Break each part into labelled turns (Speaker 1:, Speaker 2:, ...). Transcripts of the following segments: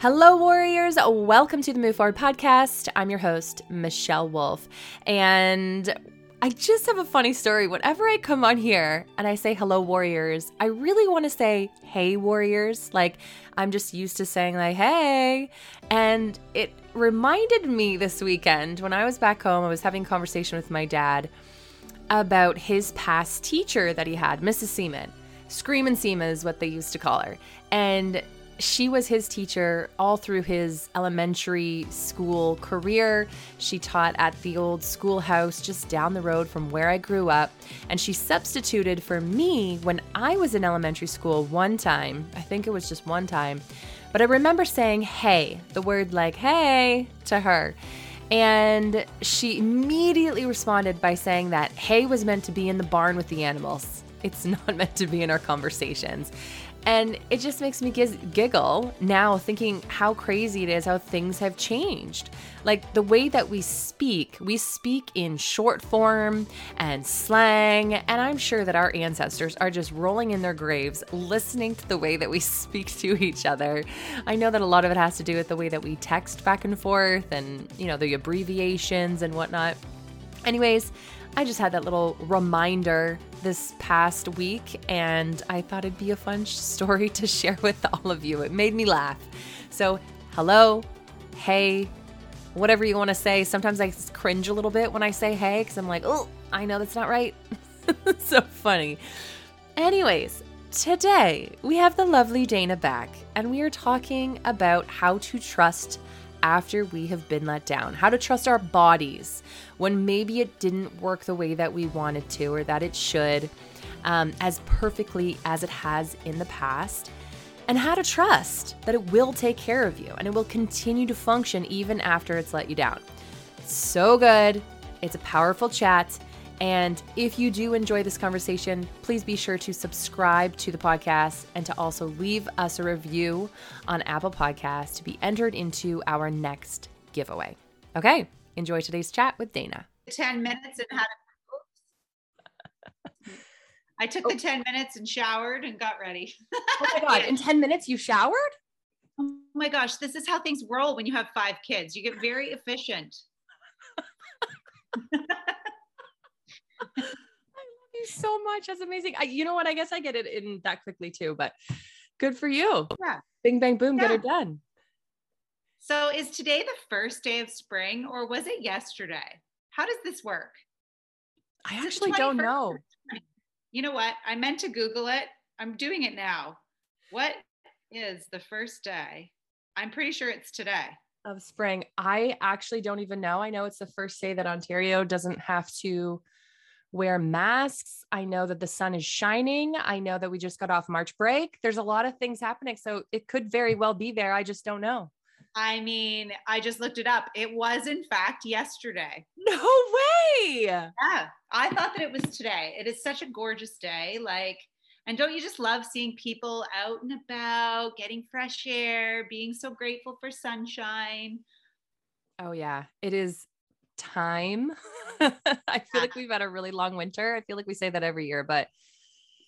Speaker 1: Hello, warriors. Welcome to the Move Forward podcast. I'm your host, Michelle Wolf. And I just have a funny story. Whenever I come on here and I say hello, warriors, I really want to say hey, warriors. Like, I'm just used to saying, like, hey. And it reminded me this weekend when I was back home, I was having a conversation with my dad about his past teacher that he had, Mrs. Seaman. Screamin' Seema is what they used to call her. And she was his teacher all through his elementary school career. She taught at the old schoolhouse just down the road from where I grew up. And she substituted for me when I was in elementary school one time. I think it was just one time. But I remember saying, hey, the word like hey to her. And she immediately responded by saying that hay was meant to be in the barn with the animals. It's not meant to be in our conversations. And it just makes me giggle now thinking how crazy it is how things have changed. Like the way that we speak, we speak in short form and slang. And I'm sure that our ancestors are just rolling in their graves listening to the way that we speak to each other. I know that a lot of it has to do with the way that we text back and forth and, you know, the abbreviations and whatnot. Anyways, I just had that little reminder this past week, and I thought it'd be a fun story to share with all of you. It made me laugh. So, hello, hey, whatever you want to say. Sometimes I cringe a little bit when I say hey because I'm like, oh, I know that's not right. so funny. Anyways, today we have the lovely Dana back, and we are talking about how to trust after we have been let down, how to trust our bodies when maybe it didn't work the way that we wanted to or that it should, um, as perfectly as it has in the past, and how to trust that it will take care of you and it will continue to function even after it's let you down. So good. It's a powerful chat. And if you do enjoy this conversation, please be sure to subscribe to the podcast and to also leave us a review on Apple Podcasts to be entered into our next giveaway. Okay, enjoy today's chat with Dana.
Speaker 2: 10 minutes and had I took the 10 minutes and showered and got ready.
Speaker 1: oh my God, in 10 minutes you showered?
Speaker 2: Oh my gosh, this is how things roll when you have five kids. You get very efficient.
Speaker 1: You so much. That's amazing. I, you know what? I guess I get it in that quickly too, but good for you.
Speaker 2: Yeah.
Speaker 1: Bing, bang, boom, yeah. get it done.
Speaker 2: So is today the first day of spring or was it yesterday? How does this work?
Speaker 1: I actually don't know.
Speaker 2: You know what? I meant to Google it. I'm doing it now. What is the first day? I'm pretty sure it's today
Speaker 1: of spring. I actually don't even know. I know it's the first day that Ontario doesn't have to wear masks. I know that the sun is shining. I know that we just got off March break. There's a lot of things happening. So it could very well be there. I just don't know.
Speaker 2: I mean, I just looked it up. It was, in fact, yesterday.
Speaker 1: No way.
Speaker 2: Yeah. I thought that it was today. It is such a gorgeous day. Like, and don't you just love seeing people out and about, getting fresh air, being so grateful for sunshine?
Speaker 1: Oh, yeah. It is time. I feel like we've had a really long winter. I feel like we say that every year, but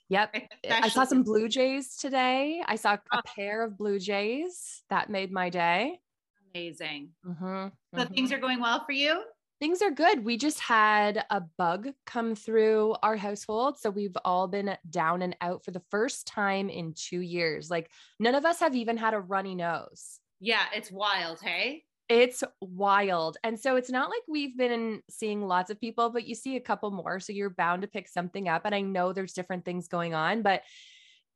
Speaker 1: yep. Especially I saw some blue jays today. I saw a oh. pair of blue jays that made my day.
Speaker 2: Amazing. Mm-hmm, mm-hmm. things are going well for you?
Speaker 1: Things are good. We just had a bug come through our household. So we've all been down and out for the first time in two years. Like none of us have even had a runny nose.
Speaker 2: Yeah, it's wild. Hey.
Speaker 1: It's wild. And so it's not like we've been seeing lots of people, but you see a couple more. So you're bound to pick something up. And I know there's different things going on, but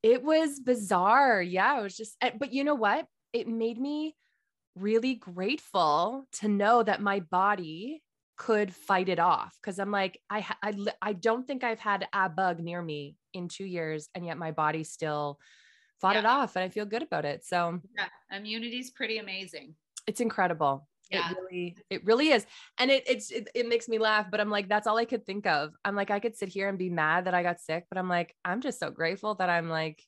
Speaker 1: it was bizarre. Yeah. It was just, eh, but you know what? It made me really grateful to know that my body could fight it off because I'm like I, I I don't think I've had a bug near me in 2 years and yet my body still fought yeah. it off and I feel good about it. So
Speaker 2: yeah, immunity is pretty amazing
Speaker 1: it's incredible. Yeah. It really, it really is. And it, it's, it, it makes me laugh, but I'm like, that's all I could think of. I'm like, I could sit here and be mad that I got sick, but I'm like, I'm just so grateful that I'm like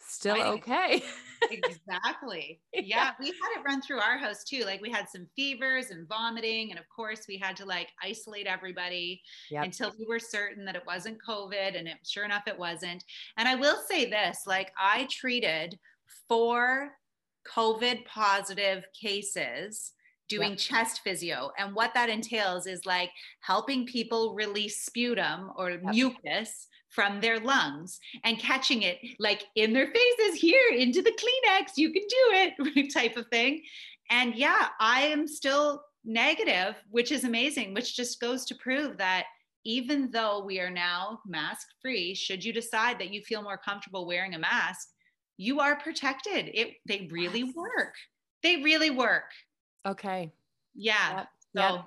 Speaker 1: still okay.
Speaker 2: exactly. Yeah. yeah. We had it run through our house too. Like we had some fevers and vomiting. And of course we had to like isolate everybody yep. until we were certain that it wasn't COVID. And it, sure enough, it wasn't. And I will say this, like I treated four COVID positive cases doing yep. chest physio. And what that entails is like helping people release sputum or yep. mucus from their lungs and catching it like in their faces here into the Kleenex, you can do it type of thing. And yeah, I am still negative, which is amazing, which just goes to prove that even though we are now mask free, should you decide that you feel more comfortable wearing a mask, you are protected. It they really yes. work. They really work.
Speaker 1: Okay.
Speaker 2: Yeah.
Speaker 1: Yep. So yep.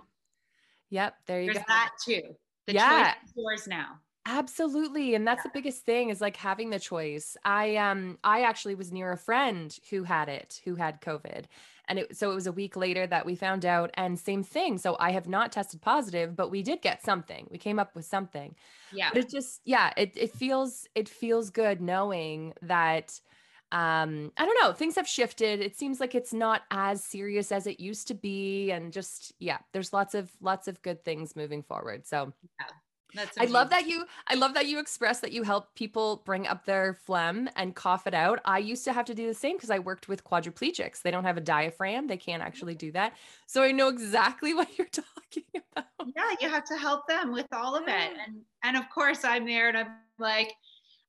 Speaker 1: yep. There you
Speaker 2: there's
Speaker 1: go.
Speaker 2: that too. The
Speaker 1: yeah.
Speaker 2: choice is yours now.
Speaker 1: Absolutely. And that's yeah. the biggest thing is like having the choice. I um I actually was near a friend who had it, who had COVID. And it, so it was a week later that we found out and same thing. So I have not tested positive, but we did get something. We came up with something.
Speaker 2: Yeah.
Speaker 1: But it just yeah, it it feels it feels good knowing that um i don't know things have shifted it seems like it's not as serious as it used to be and just yeah there's lots of lots of good things moving forward so
Speaker 2: yeah that's
Speaker 1: I love that you I love that you express that you help people bring up their phlegm and cough it out. I used to have to do the same because I worked with quadriplegics. They don't have a diaphragm. They can't actually do that. So I know exactly what you're talking about.
Speaker 2: Yeah, you have to help them with all of it. And and of course I'm there and I'm like,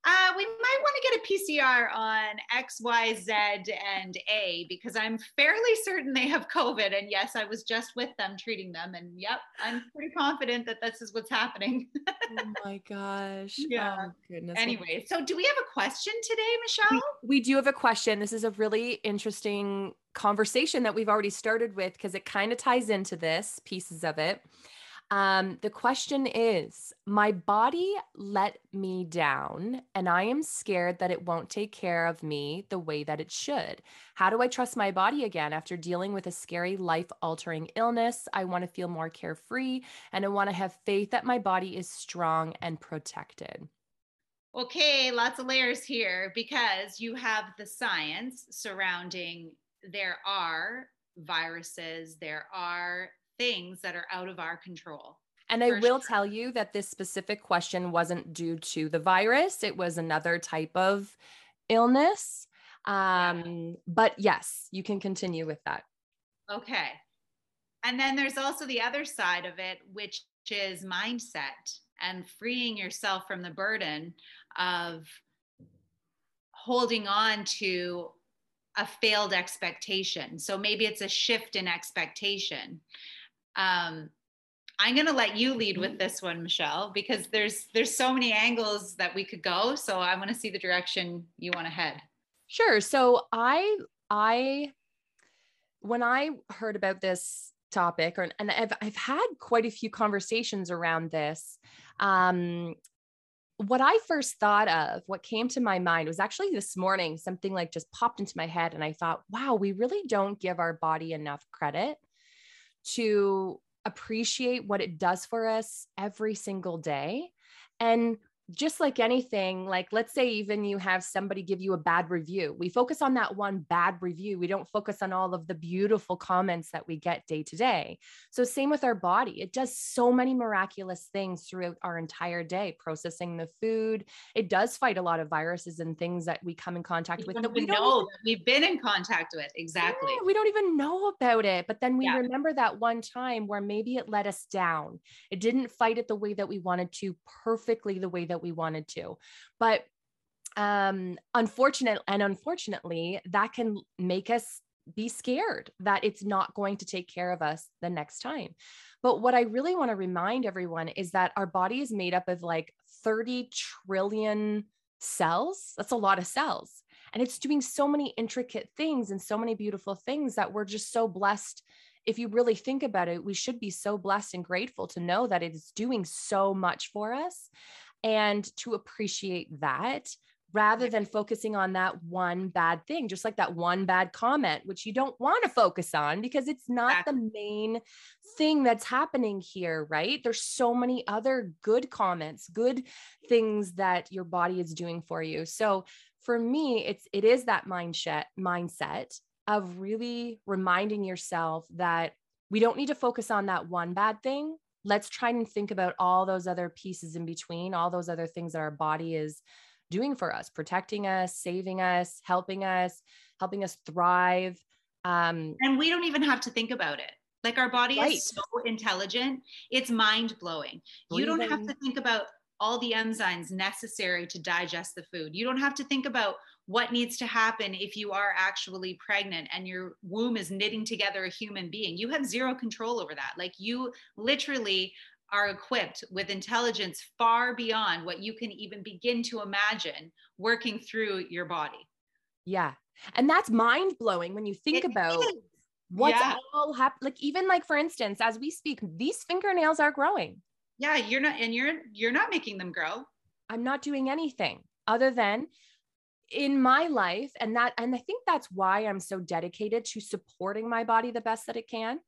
Speaker 2: uh, we might want to get a PCR on X, Y, Z, and A because I'm fairly certain they have COVID. And yes, I was just with them treating them. And yep, I'm pretty confident that this is what's happening.
Speaker 1: oh my gosh.
Speaker 2: Yeah.
Speaker 1: Oh, goodness.
Speaker 2: Anyway, so do we have a question today, Michelle?
Speaker 1: We, we do have a question. This is a really interesting conversation that we've already started with because it kind of ties into this pieces of it. Um, the question is My body let me down, and I am scared that it won't take care of me the way that it should. How do I trust my body again after dealing with a scary life altering illness? I want to feel more carefree, and I want to have faith that my body is strong and protected.
Speaker 2: Okay, lots of layers here because you have the science surrounding there are viruses, there are things that are out of our control.
Speaker 1: And I will sure. tell you that this specific question wasn't due to the virus, it was another type of illness. Um, yeah. But yes, you can continue with that.
Speaker 2: Okay. And then there's also the other side of it, which is mindset and freeing yourself from the burden of holding on to a failed expectation. So maybe it's a shift in expectation um, I'm going to let you lead with this one, Michelle, because there's there's so many angles that we could go. So I want to see the direction you want to head.
Speaker 1: Sure. So I I when I heard about this topic, or and I've I've had quite a few conversations around this. Um, what I first thought of, what came to my mind was actually this morning, something like just popped into my head. And I thought, wow, we really don't give our body enough credit to appreciate what it does for us every single day. And just like anything, like let's say even you have somebody give you a bad review, we focus on that one bad review. We don't focus on all of the beautiful comments that we get day to day. So, same with our body, it does so many miraculous things throughout our entire day, processing the food. It does fight a lot of viruses and things that we come in contact we with
Speaker 2: that we don't know we've been in contact with. Exactly.
Speaker 1: Yeah, we don't even know about it. But then we yeah. remember that one time where maybe it let us down. It didn't fight it the way that we wanted to, perfectly the way that we wanted to. But um unfortunate and unfortunately that can make us be scared that it's not going to take care of us the next time. But what I really want to remind everyone is that our body is made up of like 30 trillion cells. That's a lot of cells. And it's doing so many intricate things and so many beautiful things that we're just so blessed. If you really think about it, we should be so blessed and grateful to know that it is doing so much for us and to appreciate that rather than focusing on that one bad thing, just like that one bad comment, which you don't want to focus on because it's not the main thing that's happening here, right? There's so many other good comments, good things that your body is doing for you. So for me, it's it is that mindset mindset of really reminding yourself that we don't need to focus on that one bad thing let's try and think about all those other pieces in between, all those other things that our body is doing for us, protecting us, saving us, helping us, helping us thrive. Um,
Speaker 2: and we don't even have to think about it. Like our body right. is so intelligent, it's mind blowing. You don't have to think about all the enzymes necessary to digest the food. You don't have to think about what needs to happen if you are actually pregnant and your womb is knitting together a human being. You have zero control over that. Like you literally are equipped with intelligence far beyond what you can even begin to imagine working through your body.
Speaker 1: Yeah. And that's mind blowing when you think it about is. what's yeah. all happening. Like, even like, for instance, as we speak, these fingernails are growing.
Speaker 2: Yeah. You're not, and you're, you're not making them grow.
Speaker 1: I'm not doing anything other than in my life and that and i think that's why i'm so dedicated to supporting my body the best that it can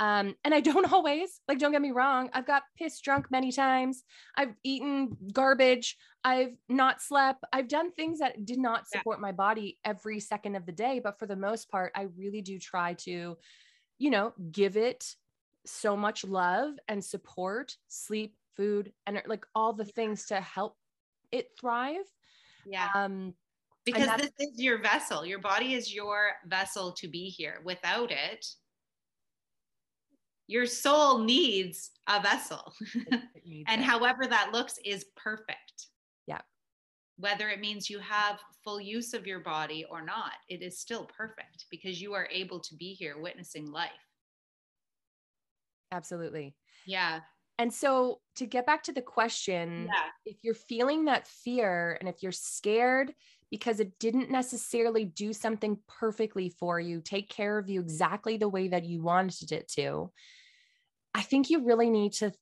Speaker 1: um, and I don't always, like, don't get me wrong, I've got pissed drunk many times. I've eaten garbage. I've not slept. I've done things that did not support yeah. my body every second of the day. But for the most part, I really do try to, you know, give it so much love and support, sleep, food, and like all the things to help it thrive.
Speaker 2: Yeah. Um, because this is your vessel. Your body is your vessel to be here. Without it, your soul needs a vessel. and it. however that looks is perfect.
Speaker 1: Yeah.
Speaker 2: Whether it means you have full use of your body or not, it is still perfect because you are able to be here witnessing life.
Speaker 1: Absolutely.
Speaker 2: Yeah.
Speaker 1: And so to get back to the question, yeah. if you're feeling that fear and if you're scared because it didn't necessarily do something perfectly for you, take care of you exactly the way that you wanted it to, I think you really need to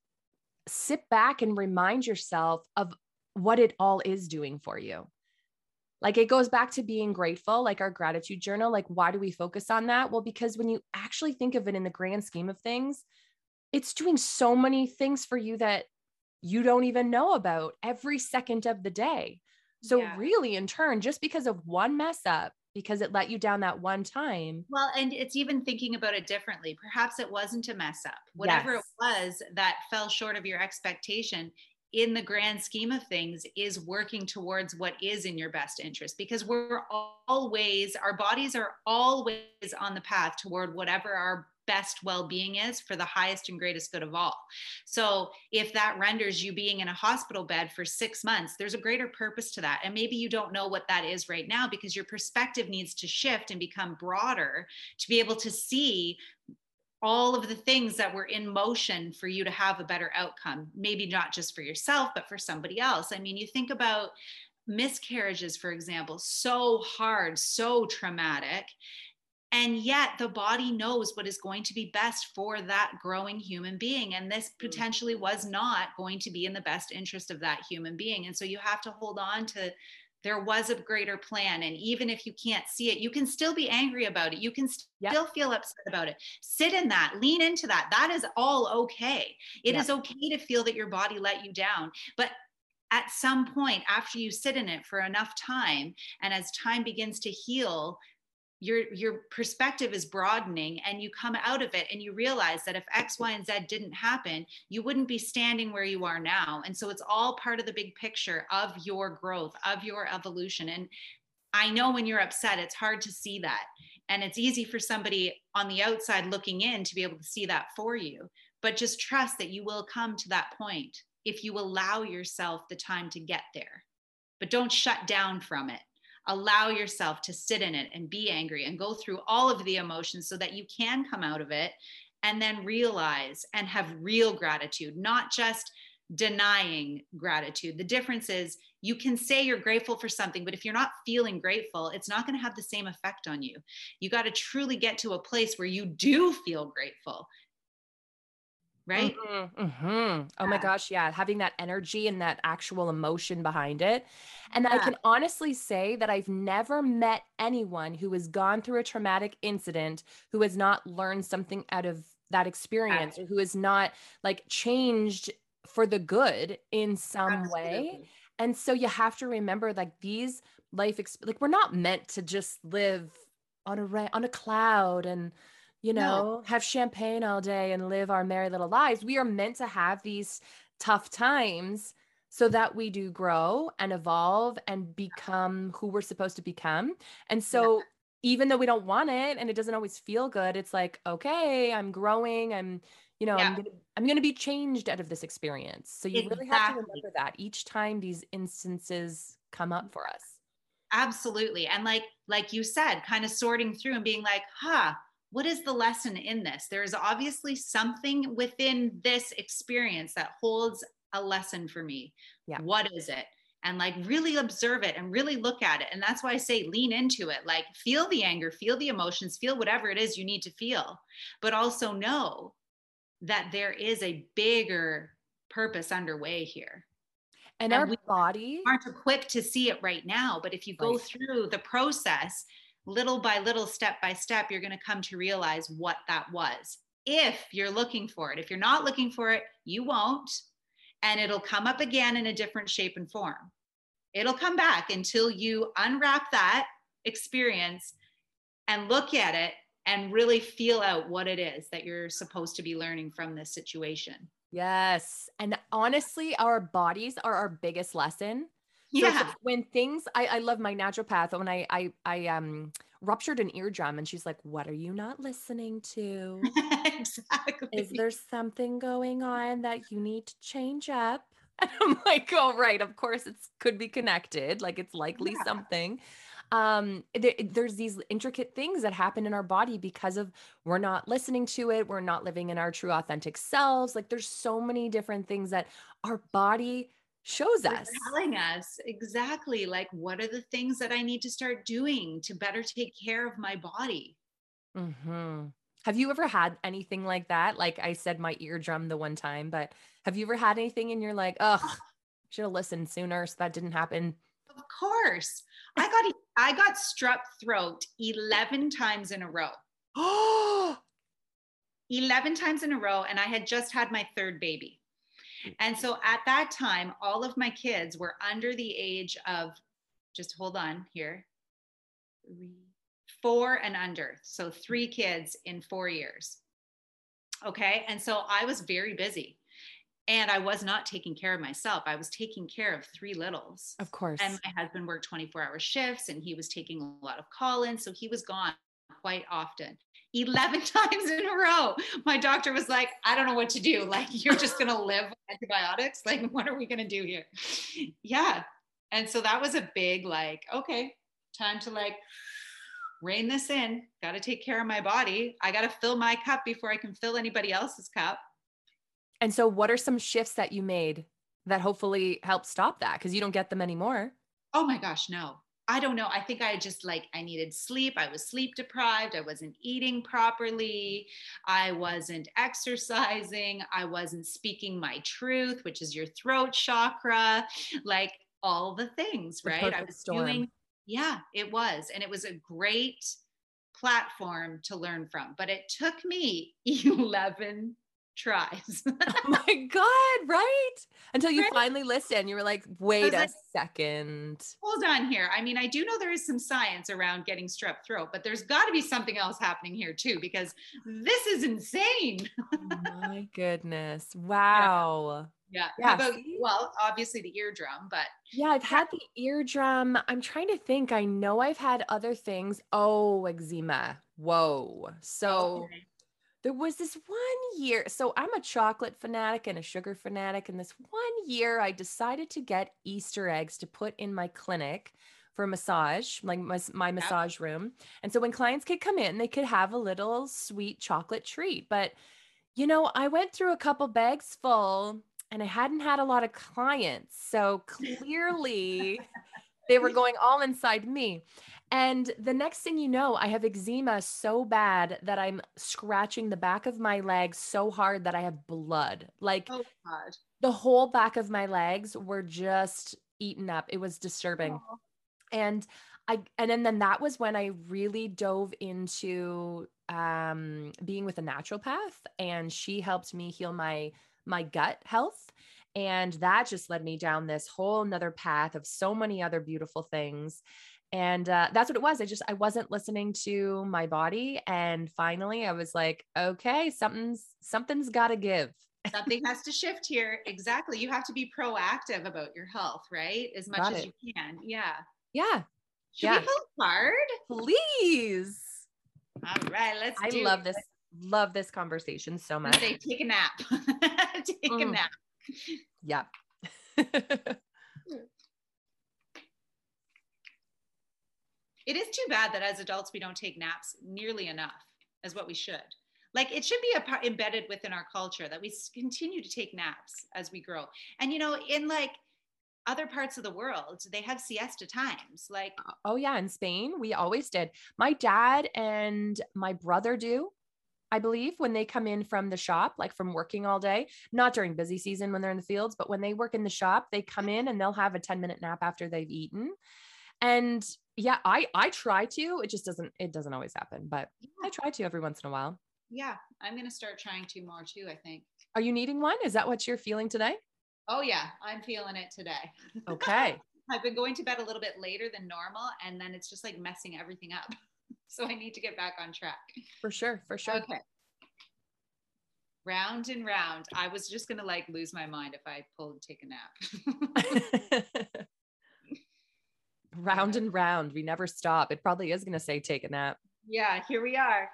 Speaker 1: sit back and remind yourself of what it all is doing for you. Like it goes back to being grateful, like our gratitude journal. Like, why do we focus on that? Well, because when you actually think of it in the grand scheme of things, it's doing so many things for you that you don't even know about every second of the day. So, yeah. really, in turn, just because of one mess up, because it let you down that one time.
Speaker 2: Well, and it's even thinking about it differently. Perhaps it wasn't a mess up. Whatever yes. it was that fell short of your expectation, in the grand scheme of things is working towards what is in your best interest because we're always our bodies are always on the path toward whatever our best well-being is for the highest and greatest good of all. So if that renders you being in a hospital bed for 6 months there's a greater purpose to that. And maybe you don't know what that is right now because your perspective needs to shift and become broader to be able to see all of the things that were in motion for you to have a better outcome. Maybe not just for yourself but for somebody else. I mean you think about miscarriages for example so hard so traumatic and yet the body knows what is going to be best for that growing human being. And this mm. potentially was not going to be in the best interest of that human being. And so you have to hold on to there was a greater plan. And even if you can't see it you can still be angry about it. You can still yep. feel upset about it. Sit in that lean into that. That is all okay. It yep. is okay to feel that your body let you down. But at some point after you sit in it for enough time and as time begins to heal your your perspective is broadening and you come out of it and you realize that if x y and z didn't happen you wouldn't be standing where you are now. And so it's all part of the big picture of your growth of your evolution. And i know when you're upset it's hard to see that. And it's easy for somebody on the outside looking in to be able to see that for you. But just trust that you will come to that point if you allow yourself the time to get there. But don't shut down from it allow yourself to sit in it and be angry and go through all of the emotions so that you can come out of it and then realize and have real gratitude, not just denying gratitude. The difference is you can say you're grateful for something, but if you're not feeling grateful, it's not going to have the same effect on you. You got to truly get to a place where you do feel grateful right?
Speaker 1: Mm-hmm, mm-hmm. Oh my gosh, yeah, having that energy and that actual emotion behind it. And yeah. I can honestly say that I've never met anyone who has gone through a traumatic incident who has not learned something out of that experience yeah. or who has not like changed for the good in some Absolutely. way. And so you have to remember like these life exp- like we're not meant to just live on a ra- on a cloud and you know, no. have champagne all day and live our merry little lives. We are meant to have these tough times so that we do grow and evolve and become who we're supposed to become. And so, yeah. even though we don't want it and it doesn't always feel good, it's like, okay, I'm growing. I'm, you know, yeah. I'm gonna I'm gonna be changed out of this experience. So you exactly. really have to remember that each time these instances come up for us.
Speaker 2: Absolutely. And like like you said, kind of sorting through and being like, huh, what is the lesson in this? There is obviously something within this experience that holds a lesson for me. Yeah. What is it? And like really observe it and really look at it. And that's why I say lean into it. Like feel the anger, feel the emotions, feel whatever it is you need to feel, but also know that there is a bigger purpose underway here.
Speaker 1: And, and our body
Speaker 2: aren't equipped to see it right now. But if you go right. through the process, little by little, step by step, you're going to come to realize what that was. If you're looking for it, if you're not looking for it, you won't. And it'll come up again in a different shape and form. It'll come back until you unwrap that experience and look at it and really feel out what it is that you're supposed to be learning from this situation.
Speaker 1: Yes. And honestly, our bodies are our biggest lesson. Yeah. So when things I, I love my naturopath when I I I um ruptured an eardrum and she's like, What are you not listening to? exactly. Is there something going on that you need to change up? And I'm like, oh right, of course it's could be connected. Like it's likely yeah. something um there, there's these intricate things that happen in our body because of we're not listening to it we're not living in our true authentic selves like there's so many different things that our body shows They're us
Speaker 2: telling us exactly like what are the things that i need to start doing to better take care of my body
Speaker 1: mm-hmm. have you ever had anything like that like i said my eardrum the one time but have you ever had anything and you're like ugh should have listened sooner so that didn't happen
Speaker 2: of course I got I got strep throat 11 times in a row. 11 times in a row and I had just had my third baby. And so at that time all of my kids were under the age of just hold on here. 3 4 and under. So 3 kids in 4 years. Okay? And so I was very busy and I was not taking care of myself. I was taking care of three littles.
Speaker 1: Of course.
Speaker 2: And my husband worked 24 hour shifts and he was taking a lot of call ins. So he was gone quite often. 11 times in a row. My doctor was like, I don't know what to do. Like, you're just going to live with antibiotics. Like, what are we going to do here? Yeah. And so that was a big, like, okay, time to like rein this in. Got to take care of my body. I got to fill my cup before I can fill anybody else's cup.
Speaker 1: And so, what are some shifts that you made that hopefully help stop that? Because you don't get them anymore.
Speaker 2: Oh my gosh, no. I don't know. I think I just like, I needed sleep. I was sleep deprived. I wasn't eating properly. I wasn't exercising. I wasn't speaking my truth, which is your throat chakra, like all the things, the right? I was storm. doing, yeah, it was. And it was a great platform to learn from. But it took me 11 tries.
Speaker 1: oh my God, right? Until you right? finally listen, you were like, wait a like, second.
Speaker 2: Hold on here. I mean, I do know there is some science around getting strep throat, but there's got to be something else happening here too, because this is insane.
Speaker 1: oh my goodness. Wow.
Speaker 2: Yeah. yeah. About, well, obviously the eardrum, but
Speaker 1: yeah, I've had the eardrum. I'm trying to think. I know I've had other things. Oh, eczema. Whoa. So okay there was this one year. So I'm a chocolate fanatic and a sugar fanatic. And this one year, I decided to get Easter eggs to put in my clinic for massage, like my, my massage room. And so when clients could come in, they could have a little sweet chocolate treat. But, you know, I went through a couple bags full and I hadn't had a lot of clients. So clearly, they were going all inside me. And the next thing you know, I have eczema so bad that I'm scratching the back of my legs so hard that I have blood. Like oh, the whole back of my legs were just eaten up. It was disturbing. Oh. And I and then, then that was when I really dove into um being with a naturopath and she helped me heal my my gut health and that just led me down this whole nother path of so many other beautiful things and uh, that's what it was i just i wasn't listening to my body and finally i was like okay something's something's got to give
Speaker 2: Something has to shift here. Exactly. You have to be proactive about your health, right? As much Got as it. you can. Yeah.
Speaker 1: Yeah.
Speaker 2: Should
Speaker 1: yeah.
Speaker 2: we pull a card?
Speaker 1: Please.
Speaker 2: All right, let's
Speaker 1: I love this. Love this conversation so much.
Speaker 2: Say, take a nap. take mm. a nap.
Speaker 1: Yeah.
Speaker 2: it is too bad that as adults we don't take naps nearly enough as what we should. Like it should be a part embedded within our culture that we continue to take naps as we grow. And you know in like other parts of the world they have siesta times like uh,
Speaker 1: oh yeah in spain we always did. My dad and my brother do I believe, when they come in from the shop, like from working all day, not during busy season when they're in the fields, but when they work in the shop, they come in and they'll have a 10 minute nap after they've eaten. And yeah, I I try to. It just doesn't it doesn't always happen, but. I try to every once in a while.
Speaker 2: Yeah, I'm going to start trying to more too, I think.
Speaker 1: Are you needing one? Is that what you're feeling today?
Speaker 2: Oh yeah, I'm feeling it today.
Speaker 1: Okay.
Speaker 2: I've been going to bed a little bit later than normal and then it's just like messing everything up. So I need to get back on track.
Speaker 1: For sure, for sure.
Speaker 2: Okay. Round and round. I was just going to like lose my mind if I pulled and take a
Speaker 1: nap. round and round. We never stop. It probably is going to say take a nap.
Speaker 2: Yeah, here we are.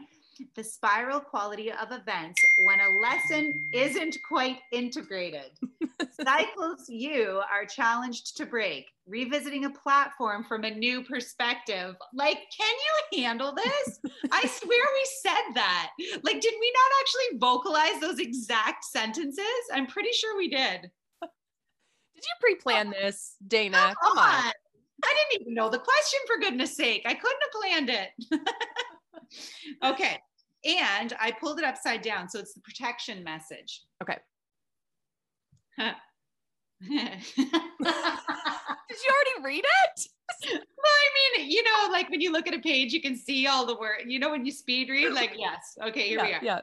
Speaker 2: The spiral quality of events when a lesson isn't quite integrated. Cycles you are challenged to break, revisiting a platform from a new perspective. Like, can you handle this? I swear we said that. Like, did we not actually vocalize those exact sentences? I'm pretty sure we did.
Speaker 1: Did you pre plan this, Dana? Come on.
Speaker 2: I didn't even know the question for goodness sake. I couldn't have planned it. okay. And I pulled it upside down. So it's the protection message.
Speaker 1: Okay. Did you already read it?
Speaker 2: well, I mean, you know, like when you look at a page, you can see all the word. You know, when you speed read, like, yes, okay, here
Speaker 1: yeah,
Speaker 2: we are.
Speaker 1: Yeah.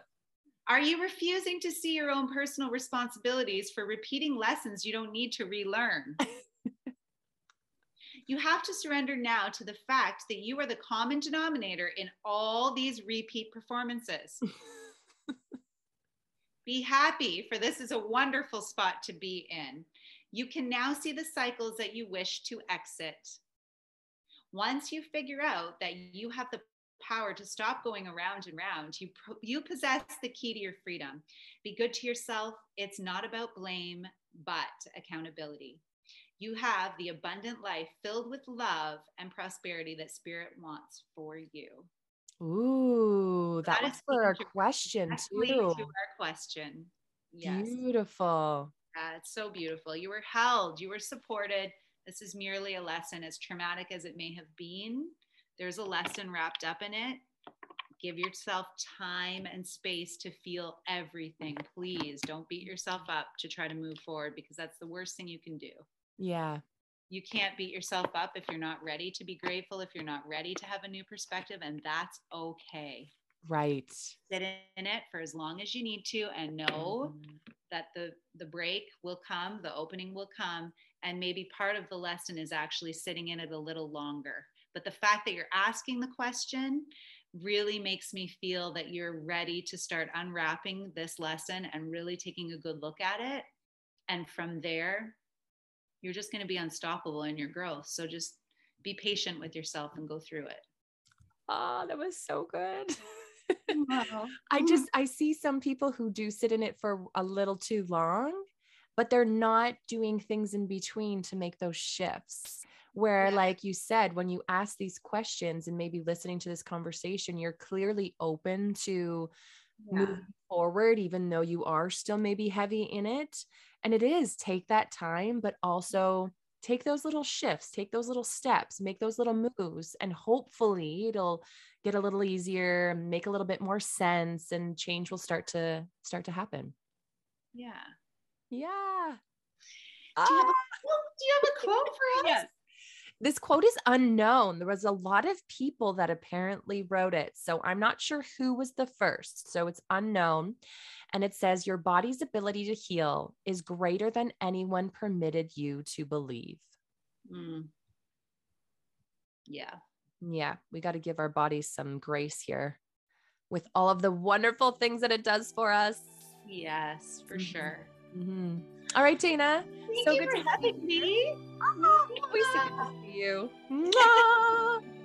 Speaker 2: Are you refusing to see your own personal responsibilities for repeating lessons you don't need to relearn? You have to surrender now to the fact that you are the common denominator in all these repeat performances. be happy, for this is a wonderful spot to be in. You can now see the cycles that you wish to exit. Once you figure out that you have the power to stop going around and round, you, you possess the key to your freedom. Be good to yourself. It's not about blame, but accountability you have the abundant life filled with love and prosperity that spirit wants for you.
Speaker 1: Ooh, that, that was for our question too. To
Speaker 2: our question.
Speaker 1: Yes. Beautiful.
Speaker 2: Yeah, it's so beautiful. You were held, you were supported. This is merely a lesson, as traumatic as it may have been. There's a lesson wrapped up in it. Give yourself time and space to feel everything. Please don't beat yourself up to try to move forward because that's the worst thing you can do.
Speaker 1: Yeah.
Speaker 2: You can't beat yourself up if you're not ready to be grateful, if you're not ready to have a new perspective, and that's okay.
Speaker 1: Right.
Speaker 2: Sit in it for as long as you need to and know mm-hmm. that the the break will come, the opening will come, and maybe part of the lesson is actually sitting in it a little longer. But the fact that you're asking the question really makes me feel that you're ready to start unwrapping this lesson and really taking a good look at it. And from there, you're just going to be unstoppable in your growth. So just be patient with yourself and go through it.
Speaker 1: Oh, that was so good. Wow. I mm. just I see some people who do sit in it for a little too long, but they're not doing things in between to make those shifts. Where, yeah. like you said, when you ask these questions and maybe listening to this conversation, you're clearly open to yeah. moving forward, even though you are still maybe heavy in it. And it is take that time, but also take those little shifts, take those little steps, make those little moves, and hopefully it'll get a little easier, make a little bit more sense, and change will start to start to happen.
Speaker 2: Yeah.
Speaker 1: Yeah.
Speaker 2: Do you, have a, ah. do you have a quote for us?
Speaker 1: Yes this quote is unknown. There was a lot of people that apparently wrote it. So I'm not sure who was the first. So it's unknown. And it says, Your body's ability to heal is greater than anyone permitted you to believe.
Speaker 2: Mm. Yeah.
Speaker 1: Yeah. We got to give our bodies some grace here with all of the wonderful things that it does for us.
Speaker 2: Yes, for mm-hmm. sure.
Speaker 1: Mm-hmm. All right, Dana.
Speaker 2: Thank so good to having me.
Speaker 1: Oh, always so good to see you.